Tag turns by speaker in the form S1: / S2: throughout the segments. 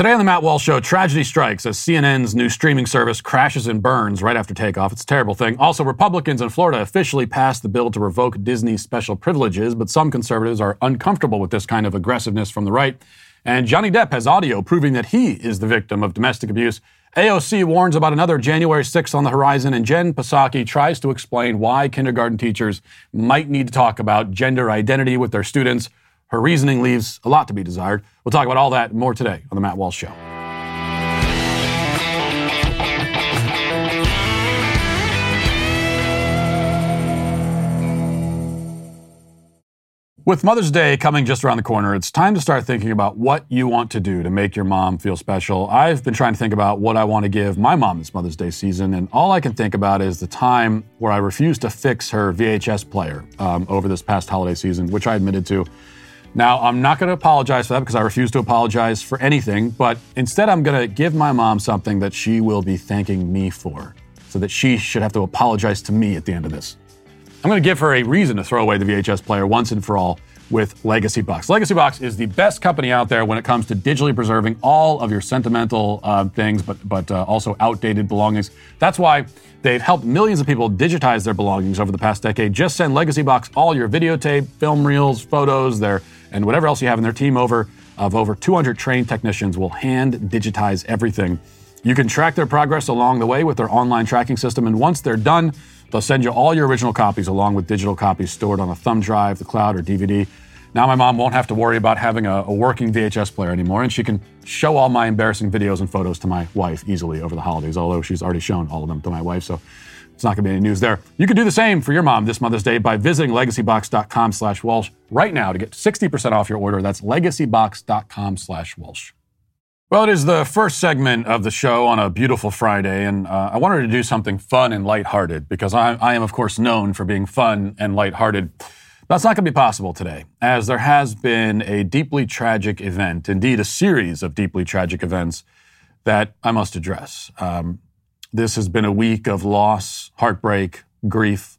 S1: Today on the Matt Walsh Show, tragedy strikes as CNN's new streaming service crashes and burns right after takeoff. It's a terrible thing. Also, Republicans in Florida officially passed the bill to revoke Disney's special privileges, but some conservatives are uncomfortable with this kind of aggressiveness from the right. And Johnny Depp has audio proving that he is the victim of domestic abuse. AOC warns about another January 6th on the horizon, and Jen Psaki tries to explain why kindergarten teachers might need to talk about gender identity with their students. Her reasoning leaves a lot to be desired. We'll talk about all that more today on The Matt Walsh Show. With Mother's Day coming just around the corner, it's time to start thinking about what you want to do to make your mom feel special. I've been trying to think about what I want to give my mom this Mother's Day season, and all I can think about is the time where I refused to fix her VHS player um, over this past holiday season, which I admitted to. Now, I'm not going to apologize for that because I refuse to apologize for anything, but instead, I'm going to give my mom something that she will be thanking me for, so that she should have to apologize to me at the end of this. I'm going to give her a reason to throw away the VHS player once and for all with Legacy Box. Legacy Box is the best company out there when it comes to digitally preserving all of your sentimental uh, things, but but uh, also outdated belongings. That's why they've helped millions of people digitize their belongings over the past decade. Just send Legacy Box all your videotape, film reels, photos, their and whatever else you have in their team over of over 200 trained technicians will hand digitize everything. You can track their progress along the way with their online tracking system, and once they're done, they'll send you all your original copies along with digital copies stored on a thumb drive, the cloud, or DVD. Now my mom won't have to worry about having a, a, working VHS player anymore, and she can show all my embarrassing videos and photos to my wife easily over the holidays, although she's already shown all of them to my wife, so it's not going to be any news there. You can do the same for your mom this Mother's Day by visiting legacybox.com slash Walsh right now to get 60% off your order. That's legacybox.com slash Walsh. Well, it is the first segment of the show on a beautiful Friday, and uh, I wanted to do something fun and lighthearted because I, I am, of course, known for being fun and lighthearted. That's not going to be possible today, as there has been a deeply tragic event, indeed, a series of deeply tragic events that I must address. Um, this has been a week of loss, heartbreak, grief,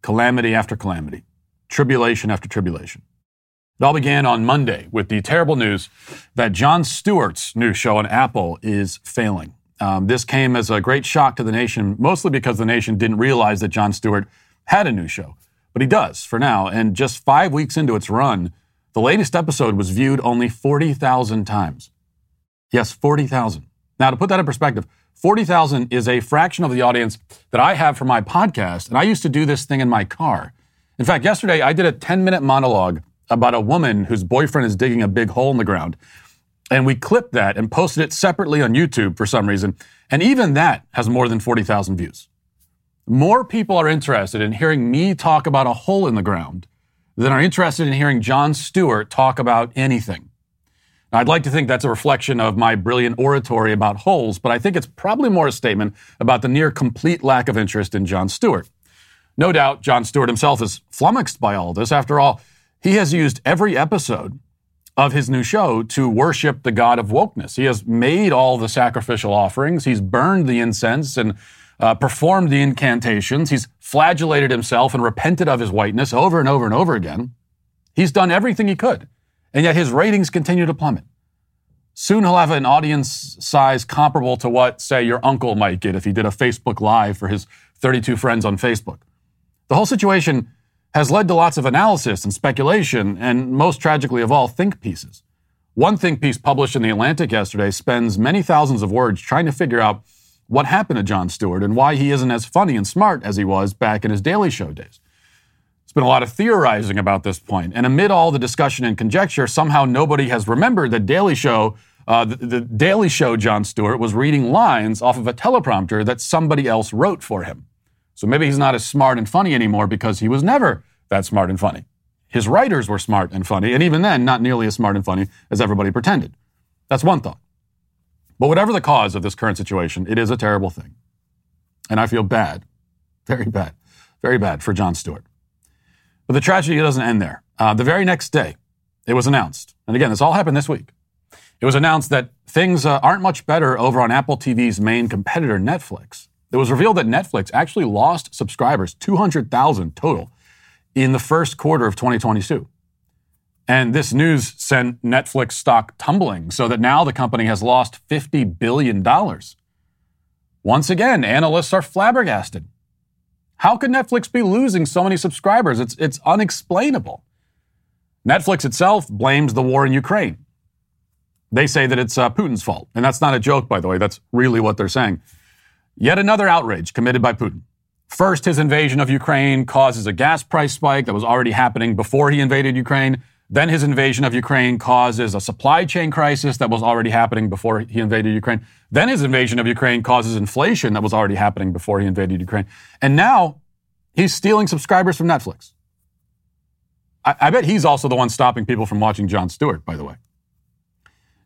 S1: calamity after calamity, tribulation after tribulation. It all began on Monday with the terrible news that Jon Stewart's new show on Apple is failing. Um, this came as a great shock to the nation, mostly because the nation didn't realize that Jon Stewart had a new show. But he does for now. And just five weeks into its run, the latest episode was viewed only 40,000 times. Yes, 40,000. Now, to put that in perspective, 40,000 is a fraction of the audience that I have for my podcast, and I used to do this thing in my car. In fact, yesterday I did a 10 minute monologue about a woman whose boyfriend is digging a big hole in the ground. And we clipped that and posted it separately on YouTube for some reason. And even that has more than 40,000 views. More people are interested in hearing me talk about a hole in the ground than are interested in hearing Jon Stewart talk about anything. I'd like to think that's a reflection of my brilliant oratory about holes, but I think it's probably more a statement about the near complete lack of interest in Jon Stewart. No doubt Jon Stewart himself is flummoxed by all this. After all, he has used every episode of his new show to worship the God of wokeness. He has made all the sacrificial offerings, he's burned the incense and uh, performed the incantations, he's flagellated himself and repented of his whiteness over and over and over again. He's done everything he could and yet his ratings continue to plummet. Soon he'll have an audience size comparable to what, say, your uncle might get if he did a Facebook Live for his 32 friends on Facebook. The whole situation has led to lots of analysis and speculation, and most tragically of all, think pieces. One think piece published in The Atlantic yesterday spends many thousands of words trying to figure out what happened to Jon Stewart and why he isn't as funny and smart as he was back in his Daily Show days. There's been a lot of theorizing about this point, and amid all the discussion and conjecture, somehow nobody has remembered that Daily Show, uh, the, the Daily Show Jon Stewart was reading lines off of a teleprompter that somebody else wrote for him. So maybe he's not as smart and funny anymore because he was never that smart and funny. His writers were smart and funny, and even then, not nearly as smart and funny as everybody pretended. That's one thought. But whatever the cause of this current situation, it is a terrible thing. And I feel bad, very bad, very bad for Jon Stewart. But the tragedy doesn't end there. Uh, the very next day, it was announced, and again, this all happened this week. It was announced that things uh, aren't much better over on Apple TV's main competitor, Netflix. It was revealed that Netflix actually lost subscribers, 200,000 total, in the first quarter of 2022. And this news sent Netflix stock tumbling so that now the company has lost $50 billion. Once again, analysts are flabbergasted. How could Netflix be losing so many subscribers? It's, it's unexplainable. Netflix itself blames the war in Ukraine. They say that it's uh, Putin's fault. And that's not a joke, by the way. That's really what they're saying. Yet another outrage committed by Putin. First, his invasion of Ukraine causes a gas price spike that was already happening before he invaded Ukraine. Then his invasion of Ukraine causes a supply chain crisis that was already happening before he invaded Ukraine. Then his invasion of Ukraine causes inflation that was already happening before he invaded Ukraine. And now he's stealing subscribers from Netflix. I, I bet he's also the one stopping people from watching Jon Stewart, by the way.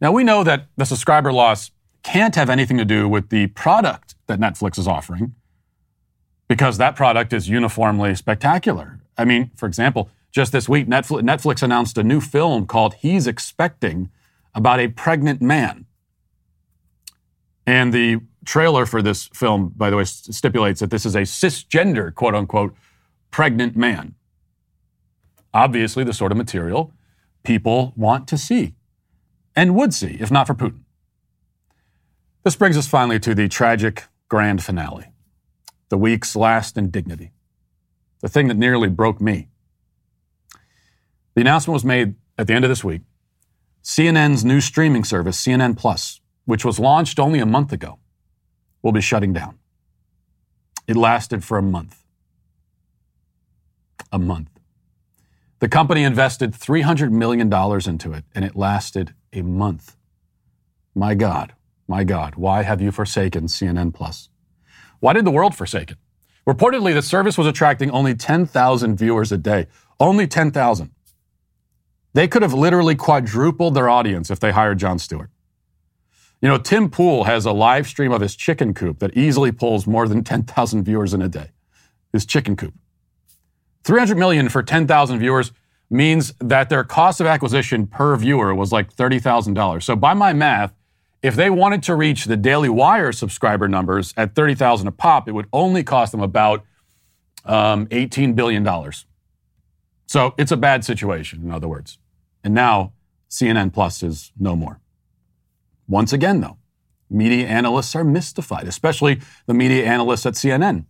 S1: Now we know that the subscriber loss can't have anything to do with the product that Netflix is offering because that product is uniformly spectacular. I mean, for example, just this week, Netflix announced a new film called He's Expecting about a pregnant man. And the trailer for this film, by the way, stipulates that this is a cisgender, quote unquote, pregnant man. Obviously, the sort of material people want to see and would see if not for Putin. This brings us finally to the tragic grand finale the week's last indignity, the thing that nearly broke me. The announcement was made at the end of this week. CNN's new streaming service, CNN Plus, which was launched only a month ago, will be shutting down. It lasted for a month. A month. The company invested $300 million into it, and it lasted a month. My God, my God, why have you forsaken CNN Plus? Why did the world forsake it? Reportedly, the service was attracting only 10,000 viewers a day. Only 10,000. They could have literally quadrupled their audience if they hired Jon Stewart. You know, Tim Pool has a live stream of his chicken coop that easily pulls more than 10,000 viewers in a day. His chicken coop. 300 million for 10,000 viewers means that their cost of acquisition per viewer was like $30,000. So by my math, if they wanted to reach the Daily Wire subscriber numbers at 30,000 a pop, it would only cost them about um, $18 billion. So it's a bad situation, in other words. And now CNN Plus is no more. Once again, though, media analysts are mystified, especially the media analysts at CNN.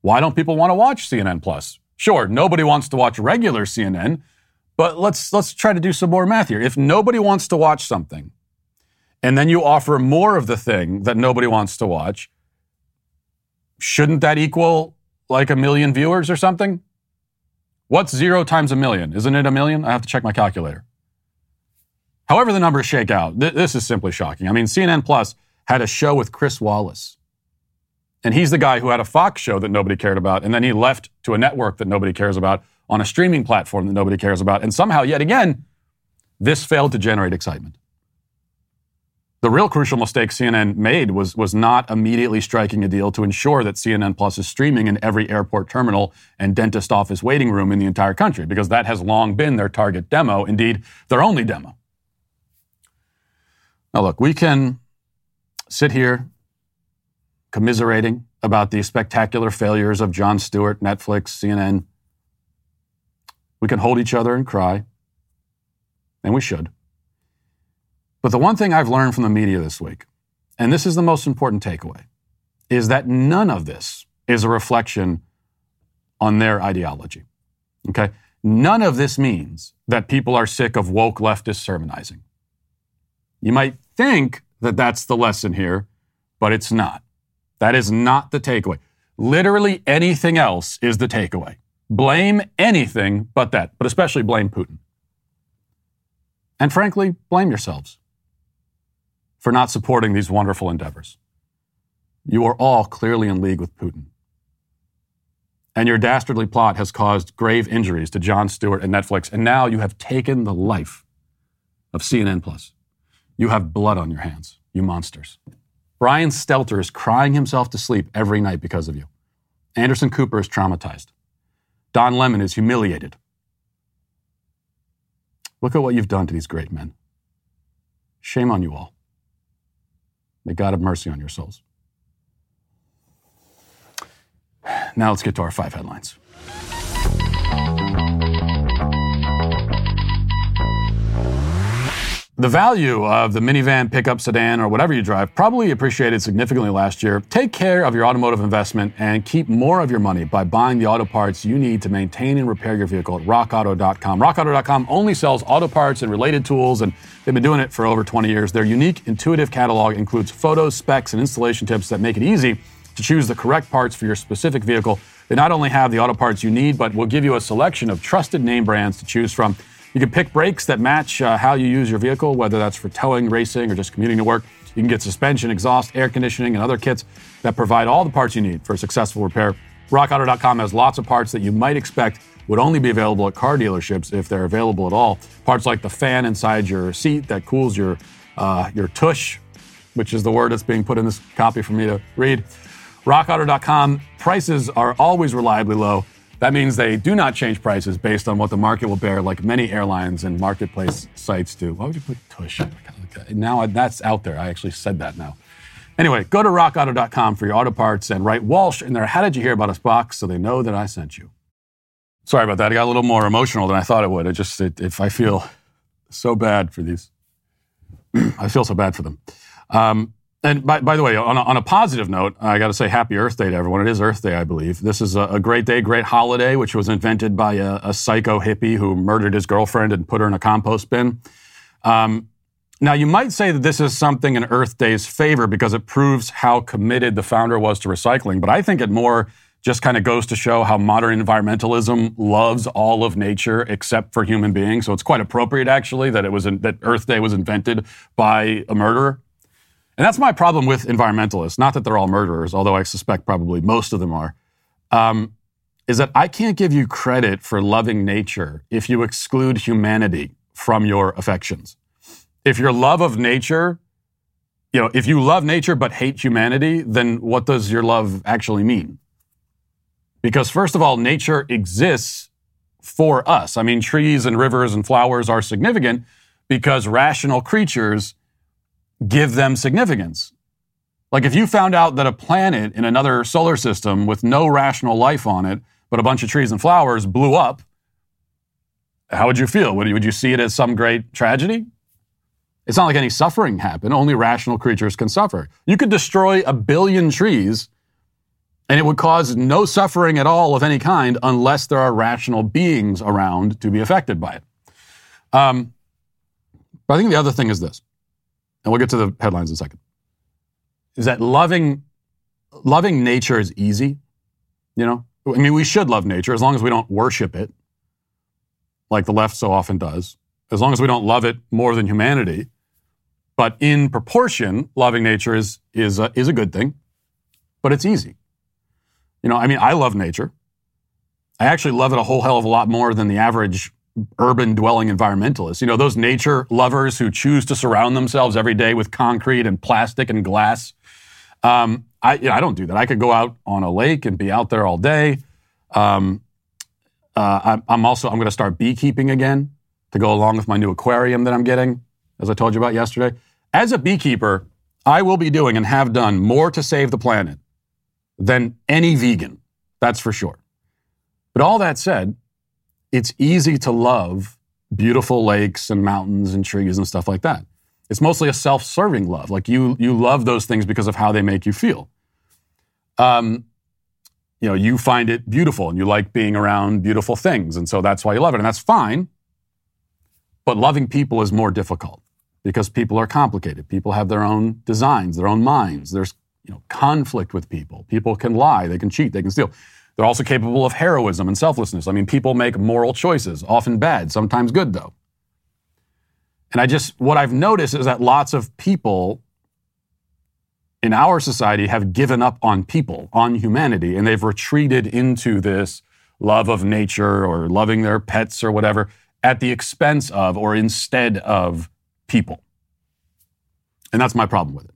S1: Why don't people want to watch CNN Plus? Sure, nobody wants to watch regular CNN, but let's let's try to do some more math here. If nobody wants to watch something, and then you offer more of the thing that nobody wants to watch, shouldn't that equal like a million viewers or something? What's zero times a million? Isn't it a million? I have to check my calculator. However, the numbers shake out, th- this is simply shocking. I mean, CNN Plus had a show with Chris Wallace. And he's the guy who had a Fox show that nobody cared about. And then he left to a network that nobody cares about on a streaming platform that nobody cares about. And somehow, yet again, this failed to generate excitement. The real crucial mistake CNN made was, was not immediately striking a deal to ensure that CNN Plus is streaming in every airport terminal and dentist office waiting room in the entire country, because that has long been their target demo, indeed, their only demo. Now, look, we can sit here commiserating about the spectacular failures of Jon Stewart, Netflix, CNN. We can hold each other and cry, and we should. But the one thing I've learned from the media this week, and this is the most important takeaway, is that none of this is a reflection on their ideology. Okay? None of this means that people are sick of woke leftist sermonizing. You might think that that's the lesson here, but it's not. That is not the takeaway. Literally anything else is the takeaway. Blame anything but that, but especially blame Putin. And frankly, blame yourselves for not supporting these wonderful endeavors. You are all clearly in league with Putin. And your dastardly plot has caused grave injuries to Jon Stewart and Netflix, and now you have taken the life of CNN Plus. You have blood on your hands, you monsters. Brian Stelter is crying himself to sleep every night because of you. Anderson Cooper is traumatized. Don Lemon is humiliated. Look at what you've done to these great men. Shame on you all. May God have mercy on your souls. Now let's get to our five headlines. The value of the minivan, pickup, sedan, or whatever you drive probably appreciated significantly last year. Take care of your automotive investment and keep more of your money by buying the auto parts you need to maintain and repair your vehicle at rockauto.com. Rockauto.com only sells auto parts and related tools, and they've been doing it for over 20 years. Their unique, intuitive catalog includes photos, specs, and installation tips that make it easy to choose the correct parts for your specific vehicle. They not only have the auto parts you need, but will give you a selection of trusted name brands to choose from. You can pick brakes that match uh, how you use your vehicle, whether that's for towing, racing, or just commuting to work. You can get suspension, exhaust, air conditioning, and other kits that provide all the parts you need for a successful repair. RockAuto.com has lots of parts that you might expect would only be available at car dealerships if they're available at all. Parts like the fan inside your seat that cools your uh, your tush, which is the word that's being put in this copy for me to read. RockAuto.com prices are always reliably low. That means they do not change prices based on what the market will bear, like many airlines and marketplace sites do. Why would you put tush? Now that's out there. I actually said that now. Anyway, go to rockauto.com for your auto parts and write Walsh in there. How Did You Hear About Us box so they know that I sent you. Sorry about that. I got a little more emotional than I thought it would. I just, it, if I feel so bad for these, I feel so bad for them. Um, and by, by the way, on a, on a positive note, I got to say happy Earth Day to everyone. It is Earth Day, I believe. This is a, a great day, great holiday, which was invented by a, a, psycho hippie who murdered his girlfriend and put her in a compost bin. Um, now, you might say that this is something in Earth Day's favor because it proves how committed the founder was to recycling, but I think it more just kind of goes to show how modern environmentalism loves all of nature except for human beings. So it's quite appropriate, actually, that it was in, that Earth Day was invented by a murderer. And that's my problem with environmentalists. Not that they're all murderers, although I suspect probably most of them are. Um, is that I can't give you credit for loving nature if you exclude humanity from your affections. If your love of nature, you know, if you love nature but hate humanity, then what does your love actually mean? Because, first of all, nature exists for us. I mean, trees and rivers and flowers are significant because rational creatures give them significance. Like if you found out that a planet in another solar system with no rational life on it, but a bunch of trees and flowers blew up, how would you feel? Would you, would you see it as some great tragedy? It's not like any suffering happened. Only rational creatures can suffer. You could destroy a billion trees and it would cause no suffering at all of any kind unless there are rational beings around to be affected by it. Um, but I think the other thing is this and we'll get to the headlines in a second, is that loving loving nature is easy. You know, I mean, we should love nature as long as we don't worship it, like the left so often does. As long as we don't love it more than humanity, but in proportion, loving nature is is a, is a good thing, but it's easy. You know, I mean, I love nature. I actually love it a whole hell of a lot more than the average urban dwelling environmentalists. You know, those nature lovers who choose to surround themselves every day with concrete and plastic and glass. Um, I, you know, I don't do that. I could go out on a lake and be out there all day. Um, uh, I'm also I'm going to start beekeeping again to go along with my new aquarium that I'm getting, as I told you about yesterday. As a beekeeper, I will be doing and have done more to save the planet than any vegan. That's for sure. But all that said, it's easy to love beautiful lakes and mountains and trees and stuff like that. It's mostly a self-serving love. Like you, you love those things because of how they make you feel. Um, you know, you find it beautiful and you like being around beautiful things, and so that's why you love it, and that's fine. But loving people is more difficult because people are complicated. People have their own designs, their own minds. There's you know conflict with people. People can lie, they can cheat, they can steal. They're also capable of heroism and selflessness. I mean, people make moral choices, often bad, sometimes good, though. And I just, what I've noticed is that lots of people in our society have given up on people, on humanity, and they've retreated into this love of nature or loving their pets or whatever at the expense of or instead of people. And that's my problem with it.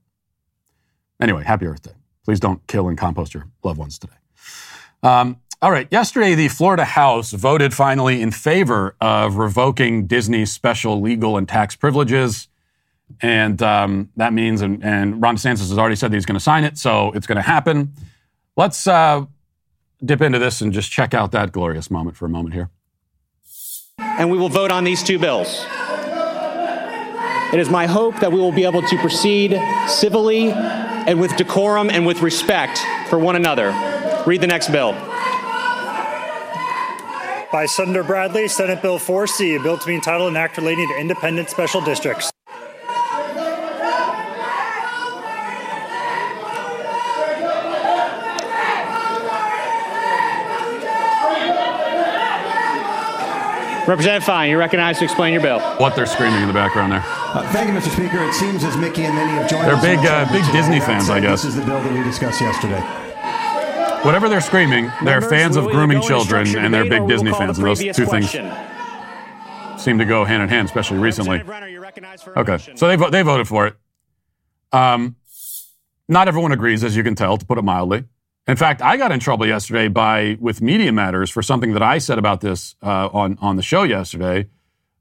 S1: Anyway, happy Earth Day. Please don't kill and compost your loved ones today. Um, all right. Yesterday, the Florida House voted finally in favor of revoking Disney's special legal and tax privileges. And um, that means, and, and, Ron DeSantis has already said that he's going to sign it, so it's going to happen. Let's uh, dip into this and just check out that glorious moment for a moment here.
S2: And we will vote on these two bills. It is my hope that we will be able to proceed civilly and with decorum and with respect for one another. Read the next bill.
S3: By Senator Bradley, Senate Bill 4C, a bill to be entitled an act relating to independent special districts.
S2: Representative Fine, you're recognized to explain your bill.
S1: What they're screaming in the background there.
S4: Uh, thank you, Mr. Speaker. It seems as Mickey and Minnie have joined us.
S1: They're
S4: us
S1: big,
S4: in the
S1: uh, big Disney fans, I guess.
S4: This is the bill that we discussed yesterday.
S1: Whatever they're screaming, they're
S2: Members,
S1: fans of grooming children and they're big Disney fans. And those two things seem to go hand in hand, especially recently.
S2: Brenner, you're recognized for a
S1: Okay, so they vo- they voted for it. Um, not everyone agrees, as you can tell, to put it mildly. In fact, I got in trouble yesterday by with Media Matters for something that I said about this uh, on on the show yesterday.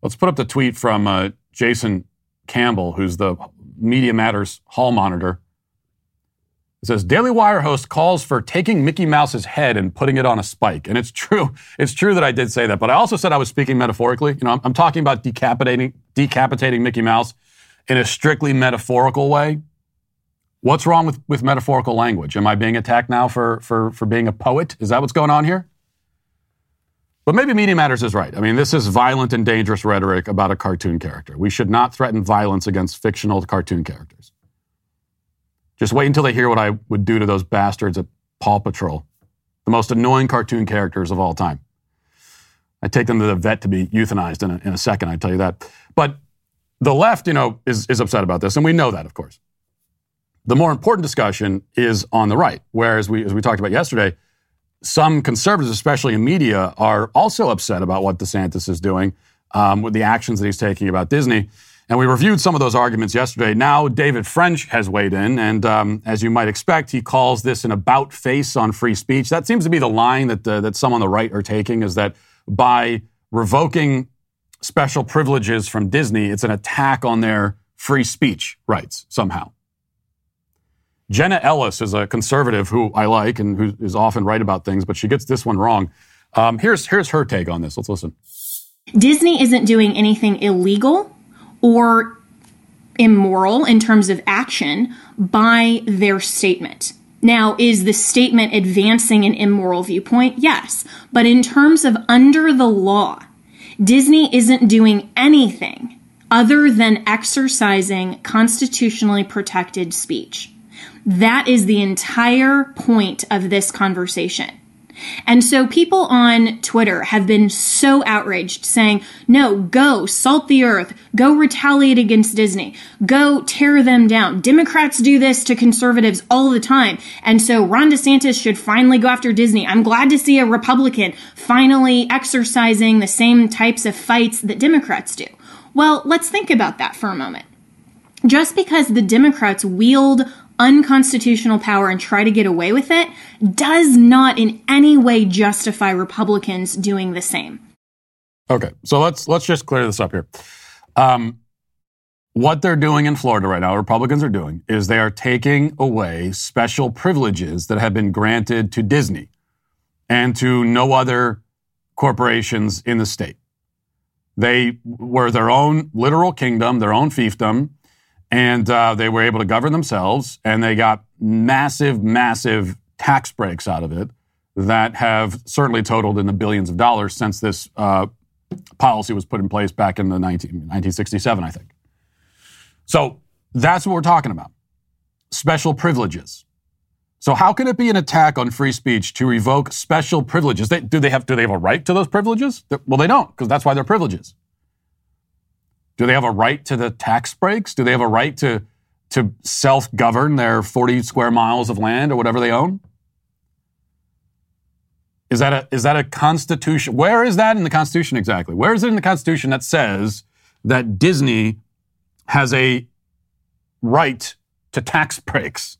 S1: Let's put up the tweet from uh, Jason Campbell, who's the Media Matters hall monitor. It says Daily Wire host calls for taking Mickey Mouse's head and putting it on a spike, and it's true. It's true that I did say that, but I also said I was speaking metaphorically. You know, I'm, I'm talking about decapitating decapitating Mickey Mouse in a strictly metaphorical way. What's wrong with, with metaphorical language? Am I being attacked now for, for, for being a poet? Is that what's going on here? But maybe Media Matters is right. I mean, this is violent and dangerous rhetoric about a cartoon character. We should not threaten violence against fictional cartoon characters. Just wait until they hear what I would do to those bastards at Paw Patrol, the most annoying cartoon characters of all time. I take them to the vet to be euthanized in a, in a second, I tell you that. But the left, you know, is, is upset about this, and we know that, of course. The more important discussion is on the right, where, as we, as we talked about yesterday, some conservatives, especially in media, are also upset about what DeSantis is doing um, with the actions that he's taking about Disney. And we reviewed some of those arguments yesterday. Now, David French has weighed in, and um, as you might expect, he calls this an about face on free speech. That seems to be the line that, the, that some on the right are taking is that by revoking special privileges from Disney, it's an attack on their free speech rights somehow. Jenna Ellis is a conservative who I like and who is often right about things, but she gets this one wrong. Um, here's, here's her take on this. Let's listen.
S5: Disney isn't doing anything illegal or immoral in terms of action by their statement. Now, is the statement advancing an immoral viewpoint? Yes. But in terms of under the law, Disney isn't doing anything other than exercising constitutionally protected speech. That is the entire point of this conversation. And so people on Twitter have been so outraged saying, no, go salt the earth, go retaliate against Disney, go tear them down. Democrats do this to conservatives all the time. And so Ron DeSantis should finally go after Disney. I'm glad to see a Republican finally exercising the same types of fights that Democrats do. Well, let's think about that for a moment. Just because the Democrats wield unconstitutional power and try to get away with it does not in any way justify Republicans doing the same.
S1: Okay, so let's let's just clear this up here. Um, what they're doing in Florida right now, Republicans are doing, is they are taking away special privileges that have been granted to Disney and to no other corporations in the state. They were their own literal kingdom, their own fiefdom, and uh, they were able to govern themselves, and they got massive, massive tax breaks out of it that have certainly totaled in the billions of dollars since this uh, policy was put in place back in the 19, 1967, I think. So that's what we're talking about special privileges. So how can it be an attack on free speech to revoke special privileges? They, do they have do they have a right to those privileges? Well, they don't because that's why they're privileges. Do they have a right to the tax breaks? Do they have a right to to self-govern their 40 square miles of land or whatever they own? Is that a is that a constitution? Where is that in the Constitution exactly? Where is it in the Constitution that says that Disney has a right to tax breaks?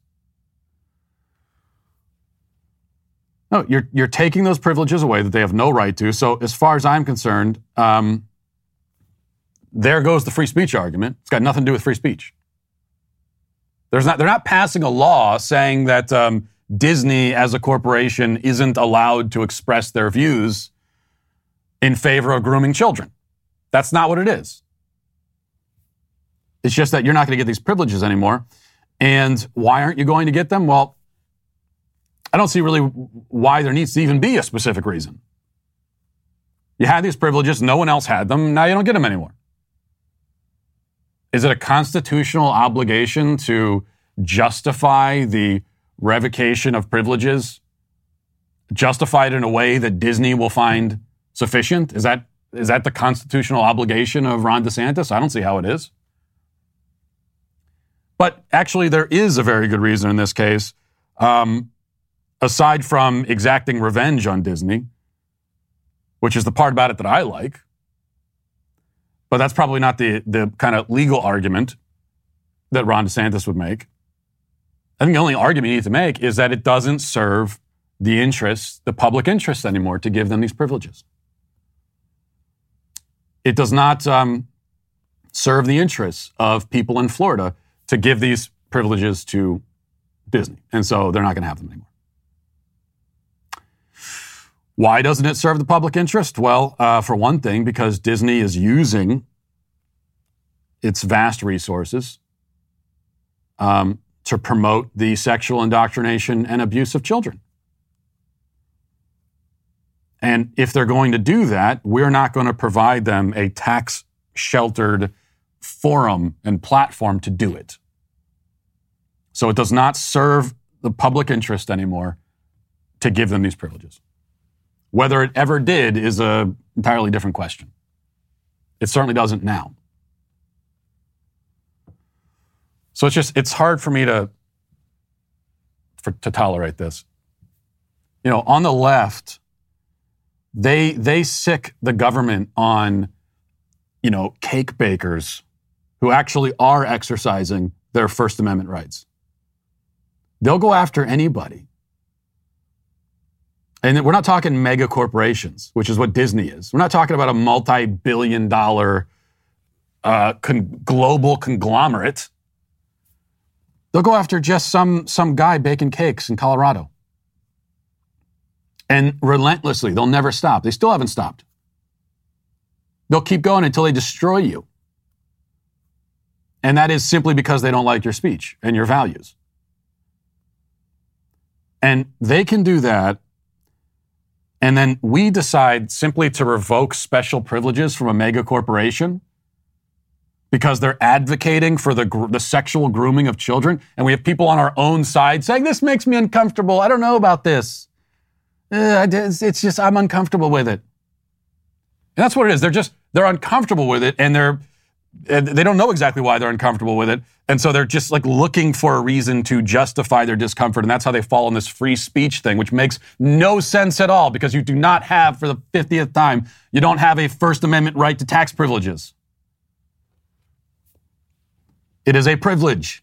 S1: No, you're you're taking those privileges away that they have no right to. So, as far as I'm concerned, um, there goes the free speech argument. It's got nothing to do with free speech. There's not. They're not passing a law saying that um, Disney, as a corporation, isn't allowed to express their views in favor of grooming children. That's not what it is. It's just that you're not going to get these privileges anymore. And why aren't you going to get them? Well, I don't see really why there needs to even be a specific reason. You had these privileges, no one else had them, now you don't get them anymore. Is it a constitutional obligation to justify the revocation of privileges? Justify it in a way that Disney will find sufficient? Is that, is that the constitutional obligation of Ron DeSantis? I don't see how it is. But actually, there is a very good reason in this case, um, aside from exacting revenge on Disney, which is the part about it that I like. But that's probably not the, the kind of legal argument that Ron DeSantis would make. I think the only argument you need to make is that it doesn't serve the interests, the public interest anymore to give them these privileges. It does not um, serve the interests of people in Florida to give these privileges to Disney. And so they're not going to have them anymore. Why doesn't it serve the public interest? Well, uh, for one thing, because Disney is using its vast resources um, to promote the sexual indoctrination and abuse of children. And if they're going to do that, we're not going to provide them a tax sheltered forum and platform to do it. So it does not serve the public interest anymore to give them these privileges. Whether it ever did is an entirely different question. It certainly doesn't now. So it's just, it's hard for me to, for, to tolerate this. You know, on the left, they, they sick the government on, you know, cake bakers who actually are exercising their First Amendment rights. They'll go after anybody. And we're not talking mega corporations, which is what Disney is. We're not talking about a multi billion dollar uh, con- global conglomerate. They'll go after just some, some guy baking cakes in Colorado. And relentlessly, they'll never stop. They still haven't stopped. They'll keep going until they destroy you. And that is simply because they don't like your speech and your values. And they can do that. And then we decide simply to revoke special privileges from a mega corporation because they're advocating for the, the sexual grooming of children. And we have people on our own side saying, This makes me uncomfortable. I don't know about this. Uh, it's just, I'm uncomfortable with it. And that's what it is. They're just, they're uncomfortable with it and they're, they don't know exactly why they're uncomfortable with it. And so they're just like looking for a reason to justify their discomfort. And that's how they fall in this free speech thing, which makes no sense at all because you do not have, for the 50th time, you don't have a First Amendment right to tax privileges. It is a privilege.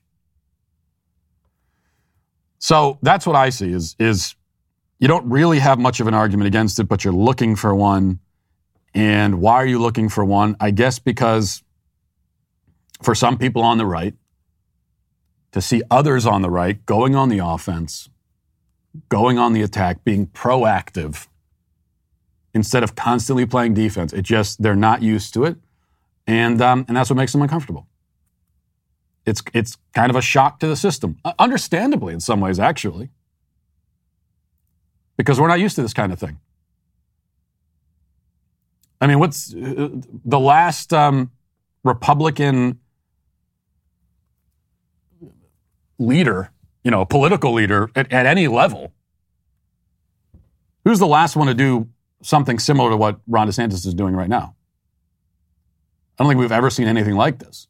S1: So that's what I see is, is you don't really have much of an argument against it, but you're looking for one. And why are you looking for one? I guess because for some people on the right to see others on the right going on the offense, going on the attack, being proactive instead of constantly playing defense. It just, they're not used to it. And, um, and that's what makes them uncomfortable. It's, it's kind of a shock to the system, uh, understandably in some ways, actually, because we're not used to this kind of thing. I mean, what's uh, the last um, Republican leader, you know, a political leader at, at any level, who's the last one to do something similar to what Ron DeSantis is doing right now? I don't think we've ever seen anything like this.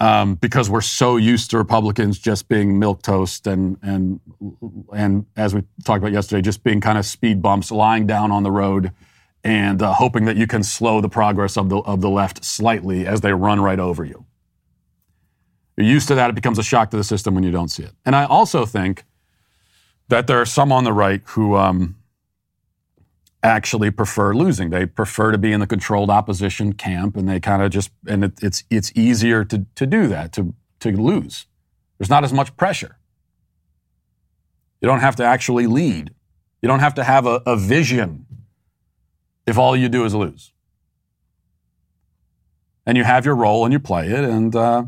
S1: Um, because we're so used to Republicans just being milk toast and and and as we talked about yesterday, just being kind of speed bumps, lying down on the road, and uh, hoping that you can slow the progress of the of the left slightly as they run right over you. You're used to that. It becomes a shock to the system when you don't see it. And I also think that there are some on the right who um, actually prefer losing. They prefer to be in the controlled opposition camp, and they kind of just and it, it's it's easier to to do that to to lose. There's not as much pressure. You don't have to actually lead. You don't have to have a, a vision if all you do is lose. and you have your role and you play it, and uh,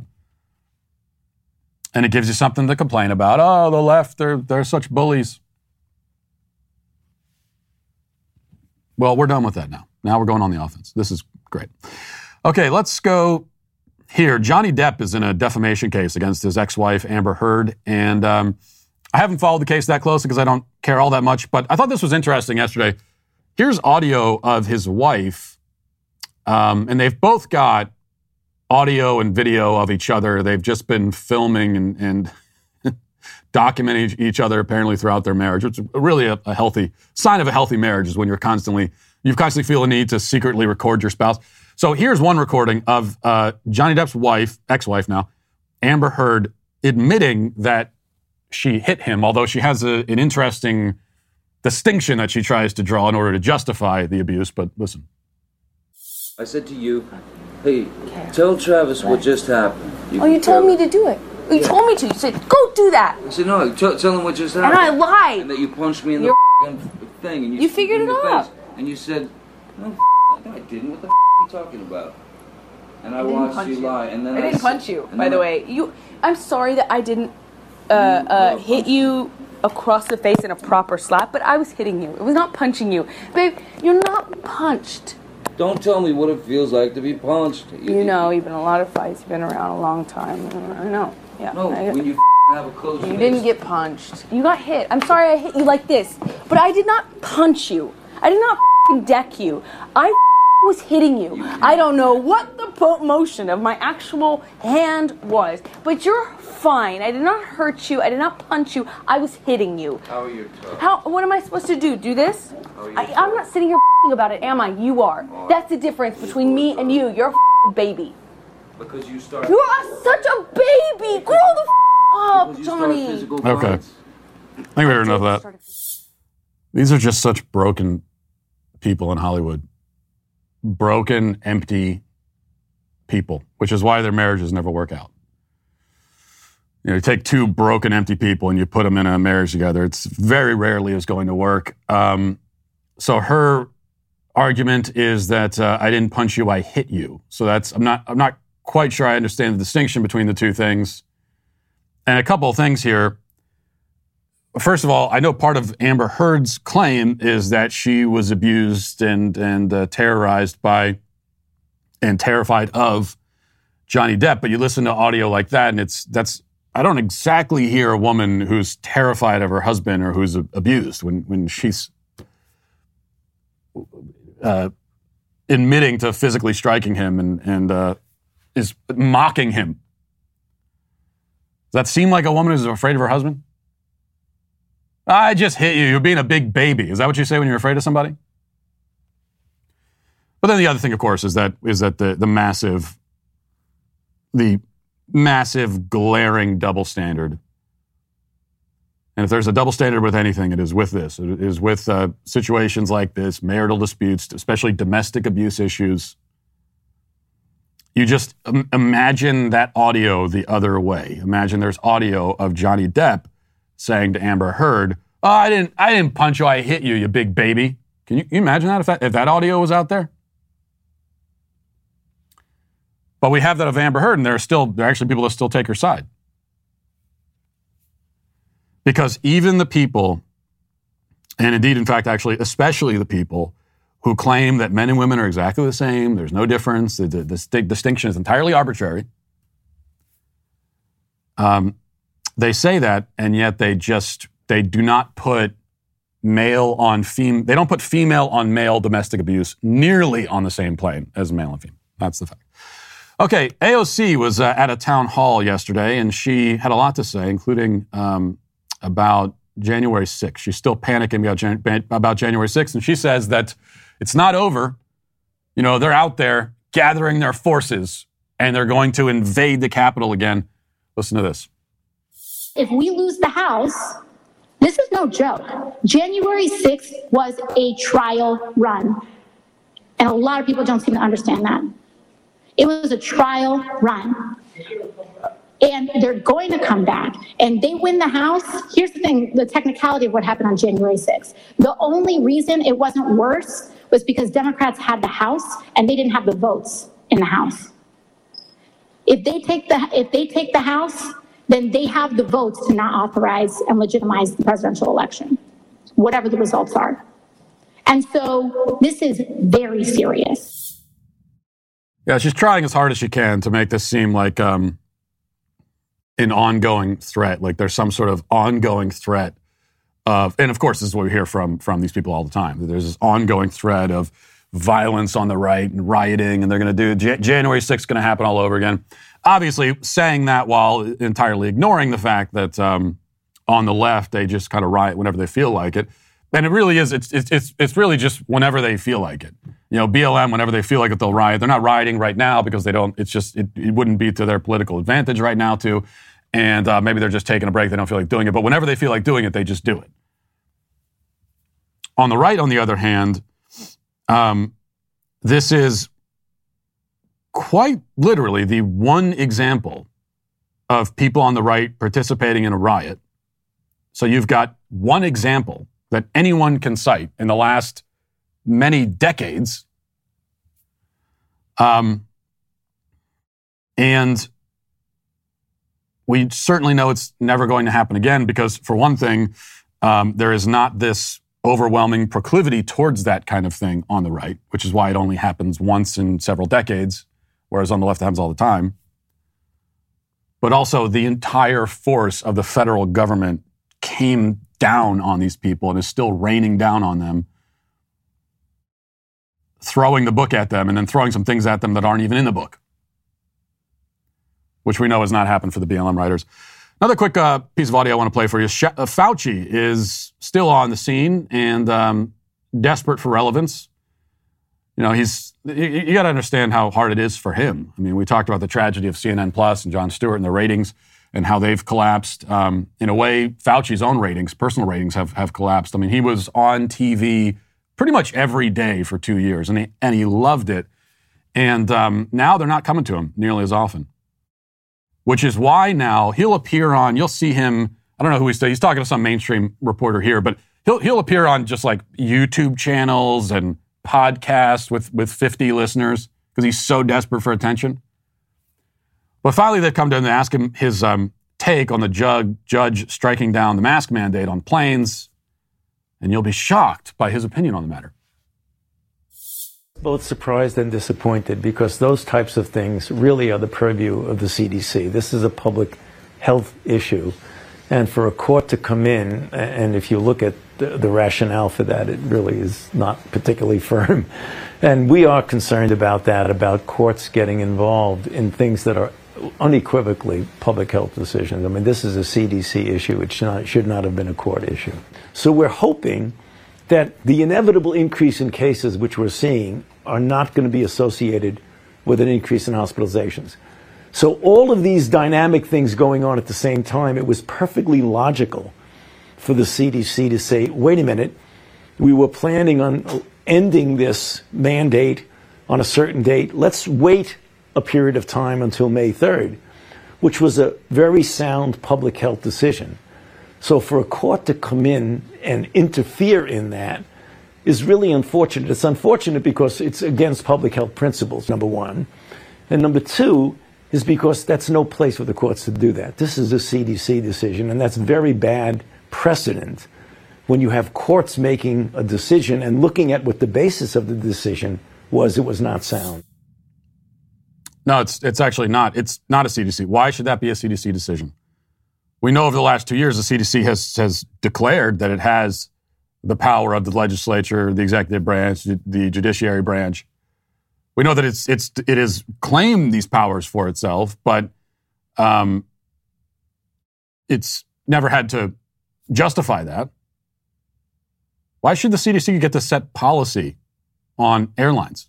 S1: and it gives you something to complain about. Oh, the left, they're they're such bullies. Well, we're done with that now. Now we're going on the offense. This is great. Okay, let's go here. Johnny Depp is in a defamation case against his ex-wife Amber Heard, and um, I haven't followed the case that closely because I don't care all that much. But I thought this was interesting yesterday. Here's audio of his wife, um, and they've both got audio and video of each other. They've just been filming and, and documenting each other apparently throughout their marriage, which is really a, a, healthy sign of a healthy marriage is when you're constantly, you've constantly feel a need to secretly record your spouse. So here's one recording of uh, Johnny Depp's wife, ex-wife now, Amber Heard, admitting that she hit him, although she has a, an interesting distinction that she tries to draw in order to justify the abuse. But listen.
S6: I said to you, hey, tell Travis what just happened.
S7: You oh, you told me to do it. You yeah. told me to. You said, go do that.
S6: I said, no, tell, tell him what just happened.
S7: And I lied.
S6: And that you punched me in the thing. And you,
S7: you figured it out.
S6: And you said, no, I didn't. What the are you talking about? And I, I watched you, lie. And then I
S7: I didn't I, punch you, by the way. You. I'm sorry that I didn't uh, uh, hit you across the face in a proper slap, but I was hitting you. It was not punching you. Babe, you're not punched.
S6: Don't tell me what it feels like to be punched.
S7: You, you know, you've been a lot of fights. You've been around a long time. I know. Yeah.
S6: No,
S7: I,
S6: when you have a close.
S7: You face. didn't get punched. You got hit. I'm sorry I hit you like this, but I did not punch you. I did not deck you. I was hitting you. I don't know what the motion of my actual hand was, but you're fine. I did not hurt you. I did not punch you. I was hitting you.
S6: How are you?
S7: How? What am I supposed to do? Do this? I, am not sitting here about it, am I? You are. Oh, That's the difference between me and you. You're a baby.
S6: Because you start.
S7: You are such a baby. Grow the up, Johnny.
S1: Okay. I think we heard enough of that. These are just such broken people in Hollywood broken, empty people, which is why their marriages never work out. You know, you take two broken, empty people and you put them in a marriage together. It's very rarely is going to work. Um, so her argument is that uh, I didn't punch you, I hit you. So that's I'm not I'm not quite sure I understand the distinction between the two things. And a couple of things here. First of all, I know part of Amber Heard's claim is that she was abused and and uh, terrorized by and terrified of Johnny Depp. But you listen to audio like that, and it's that's I don't exactly hear a woman who's terrified of her husband or who's abused when when she's uh, admitting to physically striking him and and uh, is mocking him. Does that seem like a woman who's afraid of her husband? I just hit you. You're being a big baby. Is that what you say when you're afraid of somebody? But then the other thing, of course, is that is that the the massive, the massive glaring double standard. And if there's a double standard with anything, it is with this. It is with uh, situations like this, marital disputes, especially domestic abuse issues. You just imagine that audio the other way. Imagine there's audio of Johnny Depp saying to Amber Heard, "Oh, I didn't, I didn't punch you. I hit you, you big baby." Can you, can you imagine that if, that if that audio was out there? But we have that of Amber Heard, and there are still there are actually people that still take her side because even the people, and indeed, in fact, actually, especially the people who claim that men and women are exactly the same, there's no difference, the, the, the distinction is entirely arbitrary. Um, they say that, and yet they just they do not put male on female. They don't put female on male domestic abuse nearly on the same plane as male and female. That's the fact. Okay, AOC was uh, at a town hall yesterday, and she had a lot to say, including um, about January 6th. She's still panicking about, Jan- about January 6th, and she says that it's not over. You know, they're out there gathering their forces, and they're going to invade the Capitol again. Listen to this
S8: if we lose the House, this is no joke. January 6th was a trial run. And a lot of people don't seem to understand that. It was a trial run. And they're going to come back. And they win the House. Here's the thing the technicality of what happened on January 6th. The only reason it wasn't worse was because Democrats had the House and they didn't have the votes in the House. If they take the if they take the House, then they have the votes to not authorize and legitimize the presidential election, whatever the results are. And so this is very serious.
S1: Yeah, she's trying as hard as she can to make this seem like um, an ongoing threat, like there's some sort of ongoing threat of, and of course, this is what we hear from from these people all the time. That there's this ongoing threat of violence on the right and rioting, and they're going to do J- January 6th going to happen all over again. Obviously, saying that while entirely ignoring the fact that um, on the left they just kind of riot whenever they feel like it. And it really is. It's, it's it's really just whenever they feel like it. You know, BLM whenever they feel like it, they'll riot. They're not rioting right now because they don't. It's just it, it wouldn't be to their political advantage right now to, and uh, maybe they're just taking a break. They don't feel like doing it. But whenever they feel like doing it, they just do it. On the right, on the other hand, um, this is quite literally the one example of people on the right participating in a riot. So you've got one example that anyone can cite in the last many decades. Um, and we certainly know it's never going to happen again because, for one thing, um, there is not this overwhelming proclivity towards that kind of thing on the right, which is why it only happens once in several decades, whereas on the left it happens all the time. But also, the entire force of the federal government came down on these people and is still raining down on them, throwing the book at them and then throwing some things at them that aren't even in the book, which we know has not happened for the BLM writers. Another quick uh, piece of audio I want to play for you. Uh, Fauci is still on the scene and um, desperate for relevance. You know, he's you, you got to understand how hard it is for him. I mean, we talked about the tragedy of CNN Plus and Jon Stewart and the ratings and how they've collapsed. Um, in a way, Fauci's own ratings, personal ratings, have have collapsed. I mean, he was on TV pretty much every day for two years, and he and he loved it. And um, now they're not coming to him nearly as often which is why now he'll appear on, you'll see him, I don't know who he's, he's talking to some mainstream reporter here, but he'll, he'll appear on just like YouTube channels and podcasts with, with 50 listeners because he's so desperate for attention. But finally, they've come to him and ask him his um, take on the judge, judge striking down the mask mandate on planes, and you'll be shocked by his opinion on the matter
S9: both surprised and disappointed because those types of things really are the purview of the CDC. This is a public health issue. And for a court to come in, and if you look at the, the, rationale for that, it really is not particularly firm. And we are concerned about that, about courts getting involved in things that are unequivocally public health decisions. I mean, this is a CDC issue. It should not, should not have been a court issue. So we're hoping that the inevitable increase in cases which we're seeing are not going to be associated with an increase in hospitalizations. So, all of these dynamic things going on at the same time, it was perfectly logical for the CDC to say, wait a minute, we were planning on ending this mandate on a certain date. Let's wait a period of time until May 3rd, which was a very sound public health decision. So for a court to come in and interfere in that is really unfortunate. It's unfortunate because it's against public health principles, number one. And number two is because that's no place for the courts to do that. This is a CDC decision, and that's very bad precedent when you have courts making a decision and looking at what the basis of the decision was, it was not sound.
S1: No, it's, it's actually not. It's not a CDC. Why should that be a CDC decision? We know over the last two years, the CDC has, has declared that it has the power of the legislature, the executive branch, the judiciary branch. We know that it's, it's, it has claimed these powers for itself, but um, it's never had to justify that. Why should the CDC get to set policy on airlines?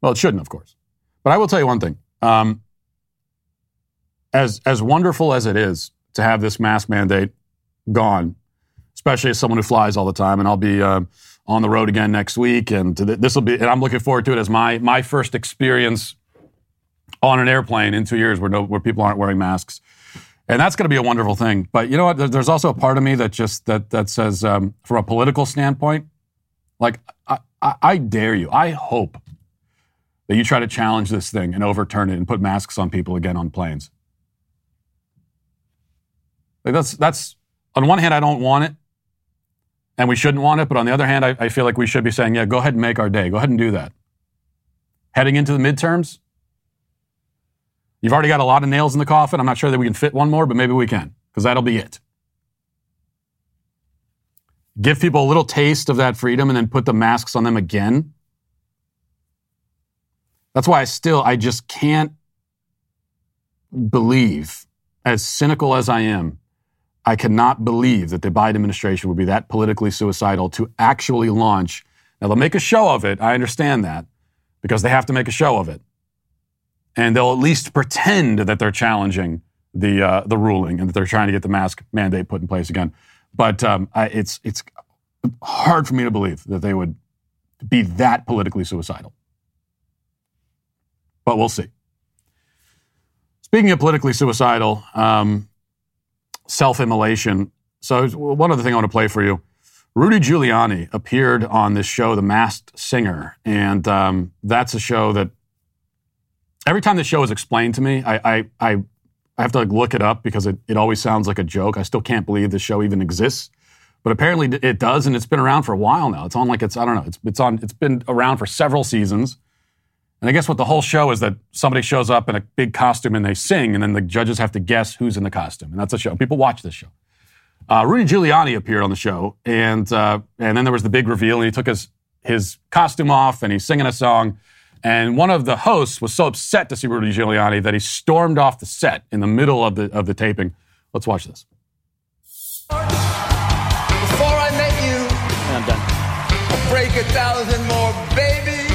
S1: Well, it shouldn't, of course. But I will tell you one thing. Um, as as wonderful as it is to have this mask mandate gone, especially as someone who flies all the time, and I'll be uh, on the road again next week, and this will be, and I'm looking forward to it as my my first experience on an airplane in two years where no, where people aren't wearing masks, and that's going to be a wonderful thing. But you know what? There's also a part of me that just that that says, um, from a political standpoint, like I, I, I dare you, I hope that you try to challenge this thing and overturn it and put masks on people again on planes. Like that's that's on one hand, I don't want it, and we shouldn't want it. But on the other hand, I, I feel like we should be saying, yeah, go ahead and make our day. Go ahead and do that. Heading into the midterms, you've already got a lot of nails in the coffin. I'm not sure that we can fit one more, but maybe we can because that'll be it. Give people a little taste of that freedom and then put the masks on them again. That's why I still, I just can't believe, as cynical as I am, I cannot believe that the Biden administration would be that politically suicidal to actually launch. Now, they'll make a show of it. I understand that because they have to make a show of it. And they'll at least pretend that they're challenging the, uh, the ruling and that they're trying to get the mask mandate put in place again. But um, I, it's, it's hard for me to believe that they would be that politically suicidal. But we'll see. Speaking of politically suicidal, um, self immolation. So, one other thing I want to play for you. Rudy Giuliani appeared on this show, The Masked Singer, and um, that's a show that every time the show is explained to me, I, I, I, I have to like look it up because it, it always sounds like a joke. I still can't believe the show even exists, but apparently it does, and it's been around for a while now. It's on like it's I don't know. It's it's on. It's been around for several seasons. And I guess what the whole show is that somebody shows up in a big costume and they sing, and then the judges have to guess who's in the costume. And that's a show. People watch this show. Uh, Rudy Giuliani appeared on the show, and uh, and then there was the big reveal, and he took his his costume off, and he's singing a song. And one of the hosts was so upset to see Rudy Giuliani that he stormed off the set in the middle of the of the taping. Let's watch this.
S10: Before I met you,
S2: I'm done.
S10: I'll break a thousand more, baby.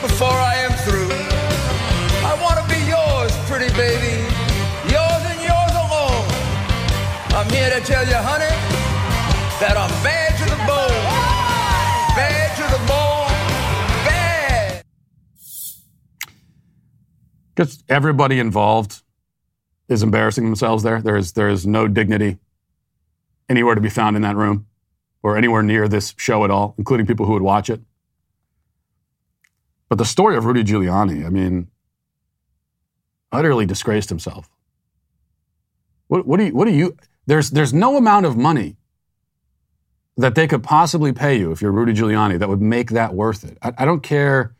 S10: Before I am through, I want to be yours, pretty baby. Yours and yours alone. I'm here to tell you, honey, that I'm bad
S1: Just everybody involved is embarrassing themselves there. There is there is no dignity anywhere to be found in that room or anywhere near this show at all, including people who would watch it. But the story of Rudy Giuliani, I mean, utterly disgraced himself. What, what do you, what do you, there's, there's no amount of money that they could possibly pay you if you're Rudy Giuliani that would make that worth it. I, I don't care.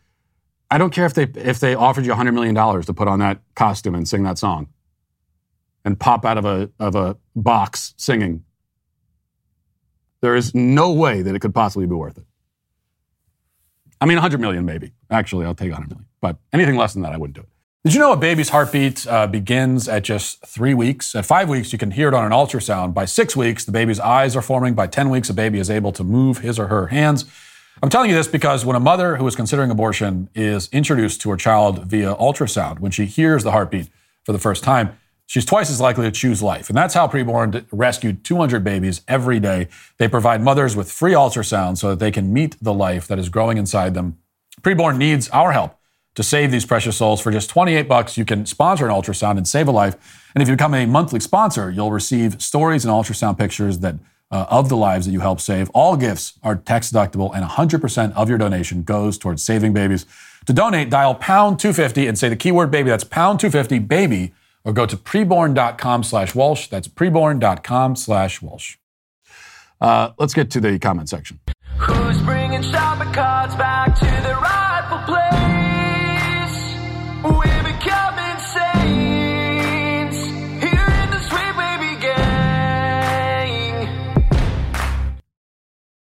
S1: I don't care if they, if they offered you $100 million to put on that costume and sing that song and pop out of a, of a box singing. There is no way that it could possibly be worth it. I mean, 100 million maybe. Actually, I'll take 100 million. But anything less than that, I wouldn't do it. Did you know a baby's heartbeat uh, begins at just three weeks? At five weeks, you can hear it on an ultrasound. By six weeks, the baby's eyes are forming. By 10 weeks, a baby is able to move his or her hands. I'm telling you this because when a mother who is considering abortion is introduced to her child via ultrasound, when she hears the heartbeat for the first time, she's twice as likely to choose life. And that's how Preborn rescued 200 babies every day. They provide mothers with free ultrasound so that they can meet the life that is growing inside them. Preborn needs our help to save these precious souls. For just 28 bucks, you can sponsor an ultrasound and save a life. And if you become a monthly sponsor, you'll receive stories and ultrasound pictures that uh, of the lives that you help save. All gifts are tax deductible, and 100% of your donation goes towards saving babies. To donate, dial pound 250 and say the keyword baby. That's pound 250 baby, or go to preborn.com slash Walsh. That's preborn.com slash Walsh. Uh, let's get to the comment section.
S11: Who's bringing shopping back to the rightful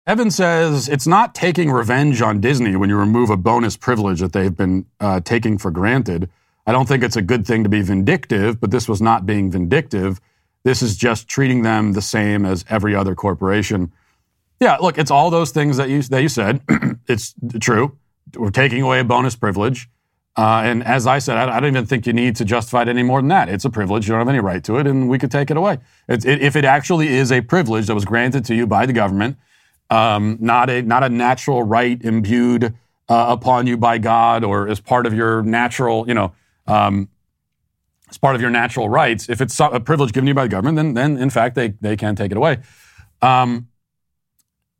S1: Evan says it's not taking revenge on Disney when you remove a bonus privilege that they've been uh, taking for granted. I don't think it's a good thing to be vindictive, but this was not being vindictive. This is just treating them the same as every other corporation. Yeah, look, it's all those things that you that you said. it's true. We're taking away a bonus privilege, uh, and as I said, I, I, don't even think you need to justify it any more than that. It's a privilege. You don't have any right to it, and we could take it away. It, if it actually is a privilege that was granted to you by the government, um, not a not a natural right imbued uh, upon you by God or as part of your natural, you know. Um, as part of your natural rights, if it's a privilege given you by the government, then, then in fact they, they can take it away. Um,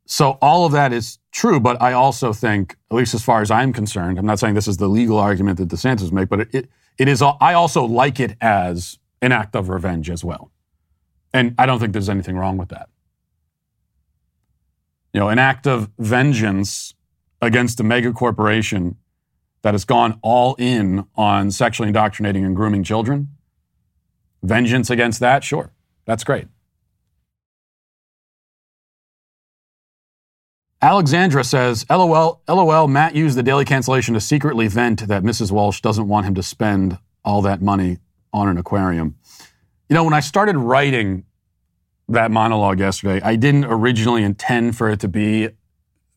S1: so all of that is true, but I also think, at least as far as I'm concerned, I'm not saying this is the legal argument that DeSantis make, but it, it, it is. I also like it as an act of revenge as well, and I don't think there's anything wrong with that. You know, an act of vengeance against a mega corporation that has gone all in on sexually indoctrinating and grooming children. Vengeance against that, sure, that's great. Alexandra says, LOL, LOL, Matt used the daily cancellation to secretly vent that Mrs. Walsh doesn't want him to spend all that money on an aquarium. You know, when I started writing that monologue yesterday, I didn't originally intend for it to be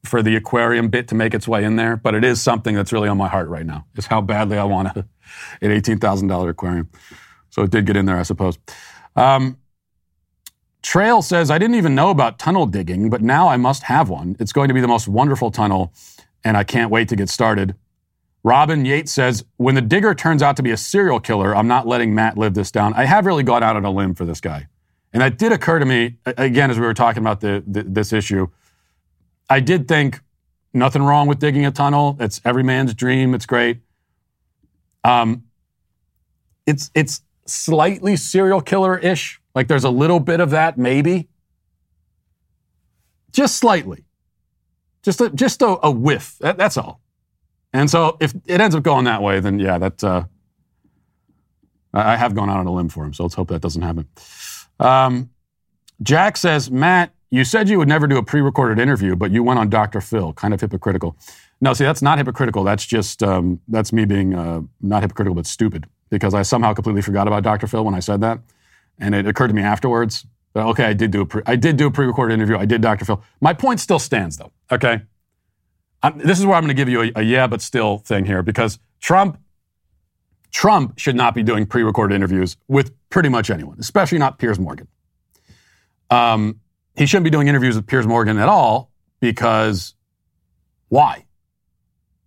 S1: for the aquarium bit to make its way in there, but it is something that's really on my heart right now, is how badly I want an $18,000 aquarium. So it did get in there, I suppose. Um, Trail says, I didn't even know about tunnel digging, but now I must have one. It's going to be the most wonderful tunnel, and I can't wait to get started. Robin Yates says, when the digger turns out to be a serial killer, I'm not letting Matt live this down. I have really gone out on a limb for this guy. And that did occur to me, again, as we were talking about the, the, this issue. I did think nothing wrong with digging a tunnel. It's every man's dream. It's great. Um, it's, it's slightly serial killer ish like there's a little bit of that, maybe. Just slightly. Just a, just a, a whiff. That, that's all. And so if it ends up going that way, then yeah, that uh, I have gone out on a limb for him. So let's hope that doesn't happen. Um, Jack says, Matt, you said you would never do a pre-recorded interview, but you went on Dr. Phil. Kind of hypocritical. No, see, that's not hypocritical. That's just um, that's me being uh, not hypocritical, but stupid because I somehow completely forgot about Dr. Phil when I said that. And it occurred to me afterwards that, okay, I did do a pre- I did do a pre-recorded interview. I did Dr. Phil. My point still stands, though. Okay, I'm, this is where I'm going to give you a, a yeah, but still thing here because Trump Trump should not be doing pre-recorded interviews with pretty much anyone, especially not Piers Morgan. Um, he shouldn't be doing interviews with Piers Morgan at all because why?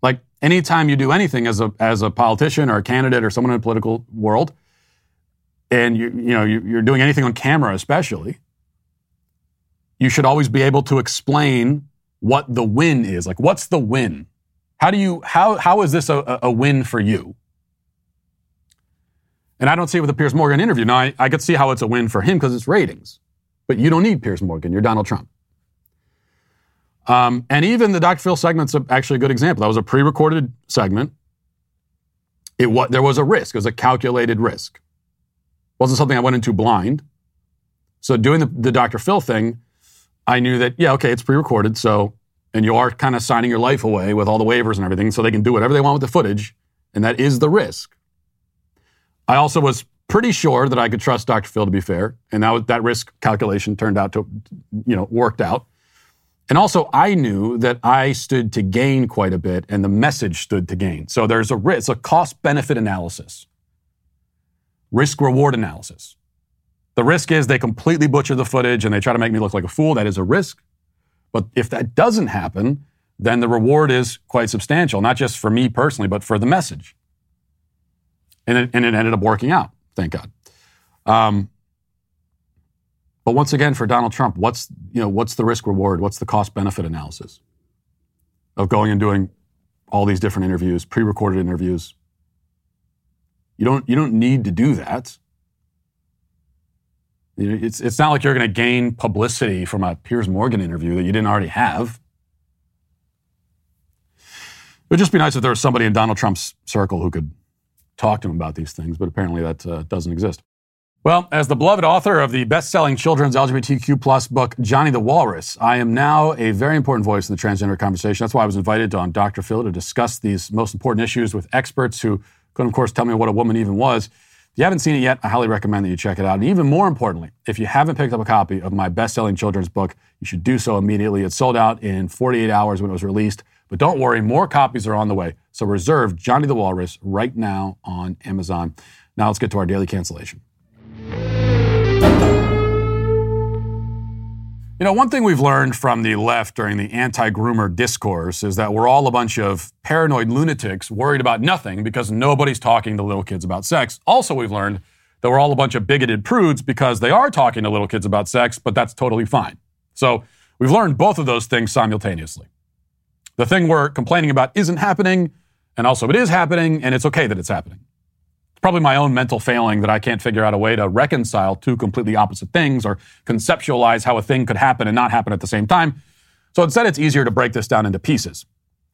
S1: Like anytime you do anything as a as a politician or a candidate or someone in the political world, and you, you know, you're doing anything on camera, especially, you should always be able to explain what the win is. Like, what's the win? How do you, how, how is this a, a win for you? And I don't see it with the Piers Morgan interview. Now, I, I could see how it's a win for him because it's ratings. But you don't need Piers Morgan. You're Donald Trump. Um, and even the Dr. Phil segment's actually a good example. That was a pre-recorded segment. It what there was a risk. It was a calculated risk wasn't something I went into blind. So doing the, the Dr. Phil thing, I knew that, yeah, okay, it's pre-recorded. So, and you are kind of signing your life away with all the waivers and everything. So they can do whatever they want with the footage. And that is the risk. I also was pretty sure that I could trust Dr. Phil to be fair. And that, that risk calculation turned out to, you know, worked out. And also, I knew that I stood to gain quite a bit and the message stood to gain. So there's a risk, a cost benefit analysis risk reward analysis. The risk is they completely butcher the footage and they try to make me look like a fool. That is a risk. But if that doesn't happen, then the reward is quite substantial, not just for me personally, but for the message. And it, and it ended up working out, thank God. Um, but once again, for Donald Trump, what's you know what's the risk reward? What's the cost benefit analysis of going and doing all these different interviews, pre-recorded interviews, you don't, you don't need to do that. It's, it's not like you're going to gain publicity from a Piers Morgan interview that you didn't already have. It would just be nice if there was somebody in Donald Trump's circle who could talk to him about these things, but apparently that uh, doesn't exist. Well, as the beloved author of the best-selling children's LGBTQ plus book, Johnny the Walrus, I am now a very important voice in the transgender conversation. That's why I was invited on Dr. Phil to discuss these most important issues with experts who couldn't, of course, tell me what a woman even was. If you haven't seen it yet, I highly recommend that you check it out. And even more importantly, if you haven't picked up a copy of my best selling children's book, you should do so immediately. It sold out in 48 hours when it was released. But don't worry, more copies are on the way. So reserve Johnny the Walrus right now on Amazon. Now let's get to our daily cancellation. You know, one thing we've learned from the left during the anti groomer discourse is that we're all a bunch of paranoid lunatics worried about nothing because nobody's talking to little kids about sex. Also, we've learned that we're all a bunch of bigoted prudes because they are talking to little kids about sex, but that's totally fine. So, We've learned both of those things simultaneously. The thing we're complaining about isn't happening, and also it is happening, and it's okay that it's happening. It's probably my own mental failing that I can't figure out a way to reconcile two completely opposite things or conceptualize how a thing could happen and not happen at the same time. So instead, it's easier to break this down into pieces.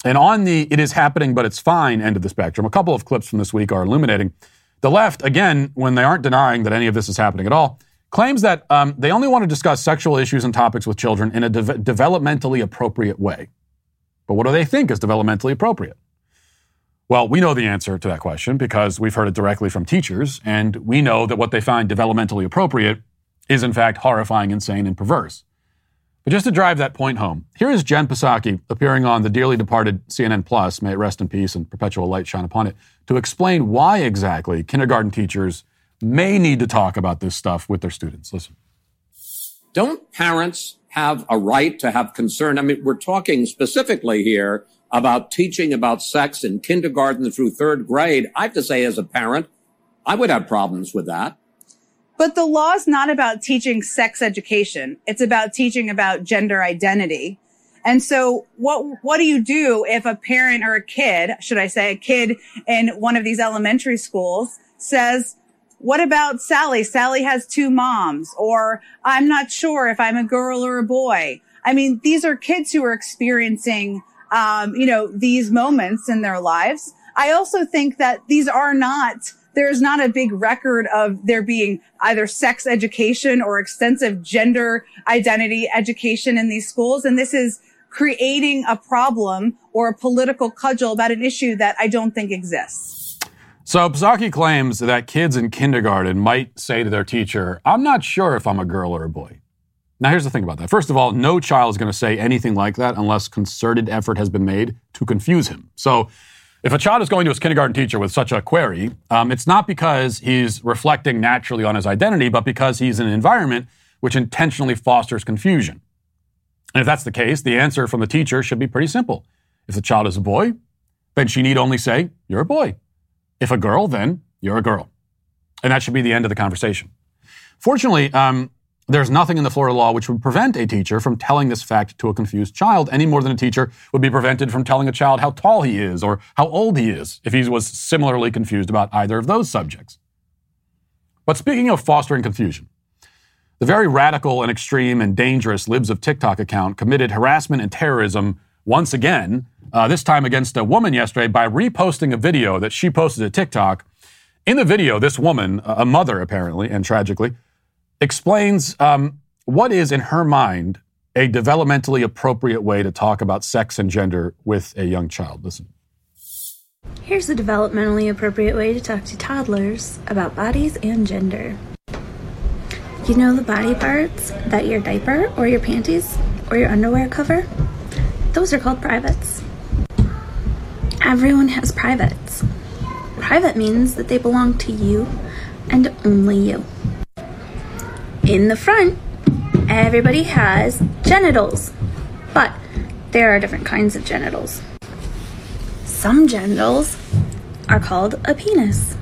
S1: And on the it is happening, but it's fine end of the spectrum, a couple of clips from this week are illuminating. The left, again, when they aren't denying that any of this is happening at all, claims that um, they only want to discuss sexual issues and topics with children in a de- developmentally appropriate way. But what do they think is developmentally appropriate? Well, we know the answer to that question because we've heard it directly from teachers, and we know that what they find developmentally appropriate is, in fact, horrifying, insane, and perverse. But just to drive that point home, here is Jen Psaki appearing on the dearly departed CNN Plus, may it rest in peace and perpetual light shine upon it, to explain why exactly kindergarten teachers may need to talk about this stuff with their students. Listen.
S12: Don't parents have a right to have concern? I mean, we're talking specifically here about teaching about sex in kindergarten through third grade. I have to say, as a parent, I would have problems with that.
S13: But the law is not about teaching sex education. It's about teaching about gender identity. And so what, what do you do if a parent or a kid, should I say a kid in one of these elementary schools says, what about Sally? Sally has two moms or I'm not sure if I'm a girl or a boy. I mean, these are kids who are experiencing, um, you know, these moments in their lives. I also think that these are not there's not a big record of there being either sex education or extensive gender identity education in these schools. And this is creating a problem or a political cudgel about an issue that I don't think exists.
S1: So Psaki claims that kids in kindergarten might say to their teacher, I'm not sure if I'm a girl or a boy. Now, here's the thing about that. First of all, no child is going to say anything like that unless concerted effort has been made to confuse him. So if a child is going to his kindergarten teacher with such a query, um, it's not because he's reflecting naturally on his identity, but because he's in an environment which intentionally fosters confusion. And if that's the case, the answer from the teacher should be pretty simple. If the child is a boy, then she need only say, You're a boy. If a girl, then you're a girl. And that should be the end of the conversation. Fortunately, um, there's nothing in the Florida law which would prevent a teacher from telling this fact to a confused child any more than a teacher would be prevented from telling a child how tall he is or how old he is if he was similarly confused about either of those subjects. But speaking of fostering confusion, the very radical and extreme and dangerous Libs of TikTok account committed harassment and terrorism once again, uh, this time against a woman yesterday by reposting a video that she posted to TikTok. In the video, this woman, a mother apparently, and tragically, explains um, what is, in her mind, a developmentally appropriate way to talk about sex and gender with a young child. Listen.
S14: Here's a developmentally appropriate way to talk to toddlers about bodies and gender. You know the body parts that your diaper or your panties or your underwear cover? Those are called privates. Everyone has privates. Private means that they belong to you and only you. In the front, everybody has genitals, but there are different kinds of genitals. Some genitals are called a penis.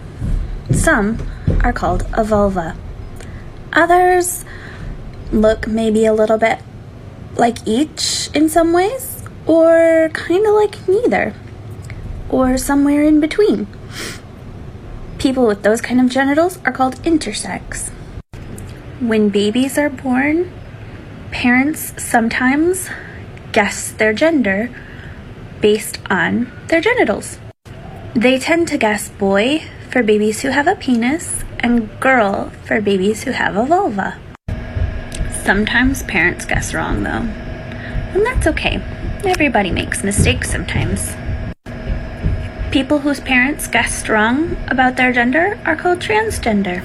S14: Some are called a vulva. Others look maybe a little bit like each in some ways, or kind of like neither, or somewhere in between. People with those kind of genitals are called intersex. When babies are born, parents sometimes guess their gender based on their genitals. They tend to guess boy for babies who have a penis and girl for babies who have a vulva. Sometimes parents guess wrong though, and that's okay. Everybody makes mistakes sometimes. People whose parents guessed wrong about their gender are called transgender.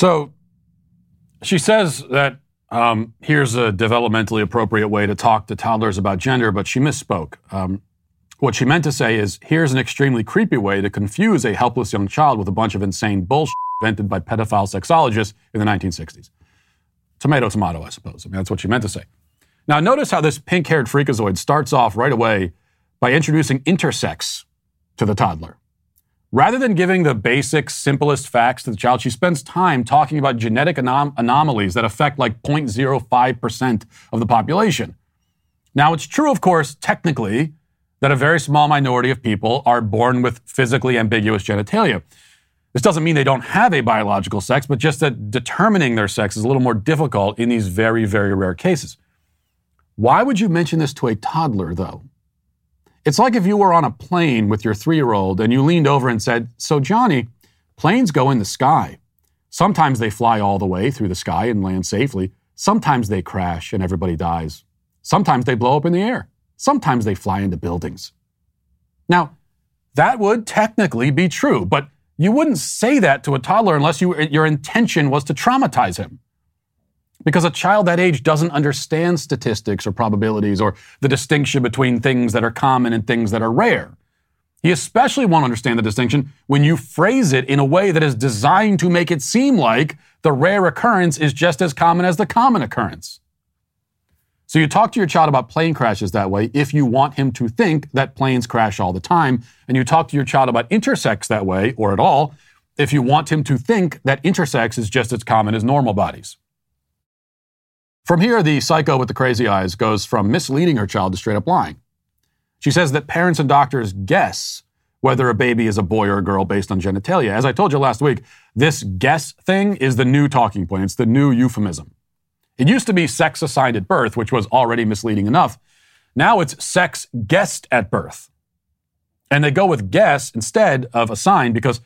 S1: So she says that um, here's a developmentally appropriate way to talk to toddlers about gender, but she misspoke. Um, what she meant to say is here's an extremely creepy way to confuse a helpless young child with a bunch of insane bullshit invented by pedophile sexologists in the 1960s. Tomato, tomato, I suppose. I mean, that's what she meant to say. Now, notice how this pink haired freakazoid starts off right away by introducing intersex to the toddler. Rather than giving the basic, simplest facts to the child, she spends time talking about genetic anom- anomalies that affect like 0.05% of the population. Now, it's true, of course, technically, that a very small minority of people are born with physically ambiguous genitalia. This doesn't mean they don't have a biological sex, but just that determining their sex is a little more difficult in these very, very rare cases. Why would you mention this to a toddler, though? It's like if you were on a plane with your three year old and you leaned over and said, So, Johnny, planes go in the sky. Sometimes they fly all the way through the sky and land safely. Sometimes they crash and everybody dies. Sometimes they blow up in the air. Sometimes they fly into buildings. Now, that would technically be true, but you wouldn't say that to a toddler unless you, your intention was to traumatize him. Because a child that age doesn't understand statistics or probabilities or the distinction between things that are common and things that are rare. He especially won't understand the distinction when you phrase it in a way that is designed to make it seem like the rare occurrence is just as common as the common occurrence. So you talk to your child about plane crashes that way if you want him to think that planes crash all the time. And you talk to your child about intersex that way, or at all, if you want him to think that intersex is just as common as normal bodies. From here, the psycho with the crazy eyes goes from misleading her child to straight up lying. She says that parents and doctors guess whether a baby is a boy or a girl based on genitalia. As I told you last week, this guess thing is the new talking point. It's the new euphemism. It used to be sex assigned at birth, which was already misleading enough. Now it's sex guessed at birth. And they go with guess instead of assigned because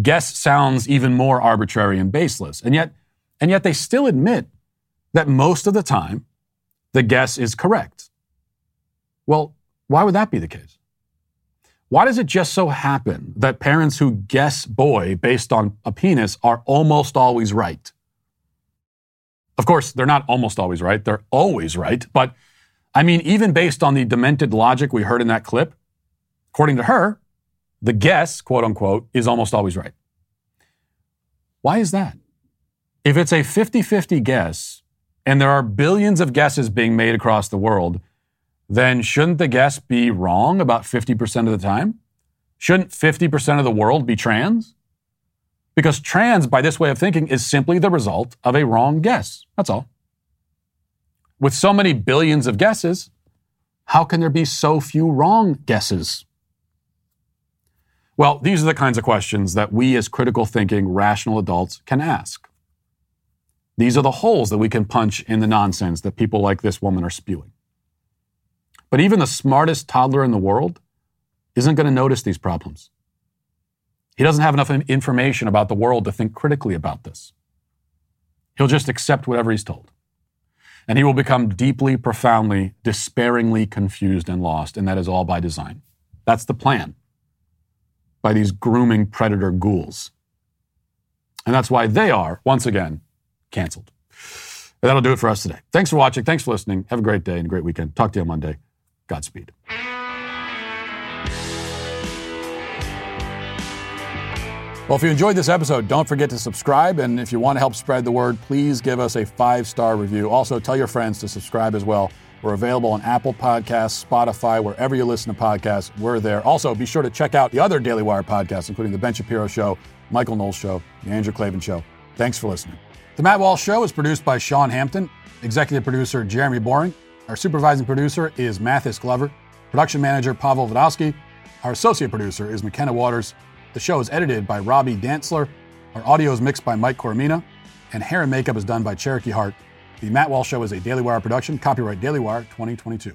S1: guess sounds even more arbitrary and baseless. And yet, and yet they still admit that most of the time the guess is correct. Well, why would that be the case? Why does it just so happen that parents who guess boy based on a penis are almost always right? Of course, they're not almost always right, they're always right. But I mean, even based on the demented logic we heard in that clip, according to her, the guess, quote unquote, is almost always right. Why is that? If it's a 50 50 guess, and there are billions of guesses being made across the world, then shouldn't the guess be wrong about 50% of the time? Shouldn't 50% of the world be trans? Because trans, by this way of thinking, is simply the result of a wrong guess. That's all. With so many billions of guesses, how can there be so few wrong guesses? Well, these are the kinds of questions that we as critical thinking, rational adults can ask. These are the holes that we can punch in the nonsense that people like this woman are spewing. But even the smartest toddler in the world isn't going to notice these problems. He doesn't have enough information about the world to think critically about this. He'll just accept whatever he's told. And he will become deeply, profoundly, despairingly confused and lost, and that is all by design. That's the plan by these grooming predator ghouls. And that's why they are, once again, canceled. That'll do it for us today. Thanks for watching. Thanks for listening. Have a great day and a great weekend. Talk to you on Monday. Godspeed. Well, if you enjoyed this episode, don't forget to subscribe. And if you want to help spread the word, please give us a five star review. Also, tell your friends to subscribe as well. We're available on Apple Podcasts, Spotify, wherever you listen to podcasts. We're there. Also, be sure to check out the other Daily Wire podcasts, including The Ben Shapiro Show, Michael Knowles Show, The Andrew Klavan Show. Thanks for listening. The Matt Walsh Show is produced by Sean Hampton, executive producer Jeremy Boring. Our supervising producer is Mathis Glover, production manager Pavel Vodowski. Our associate producer is McKenna Waters. The show is edited by Robbie Dantzler. Our audio is mixed by Mike Coromina, and hair and makeup is done by Cherokee Hart. The Matt Walsh Show is a Daily Wire production, copyright Daily Wire 2022.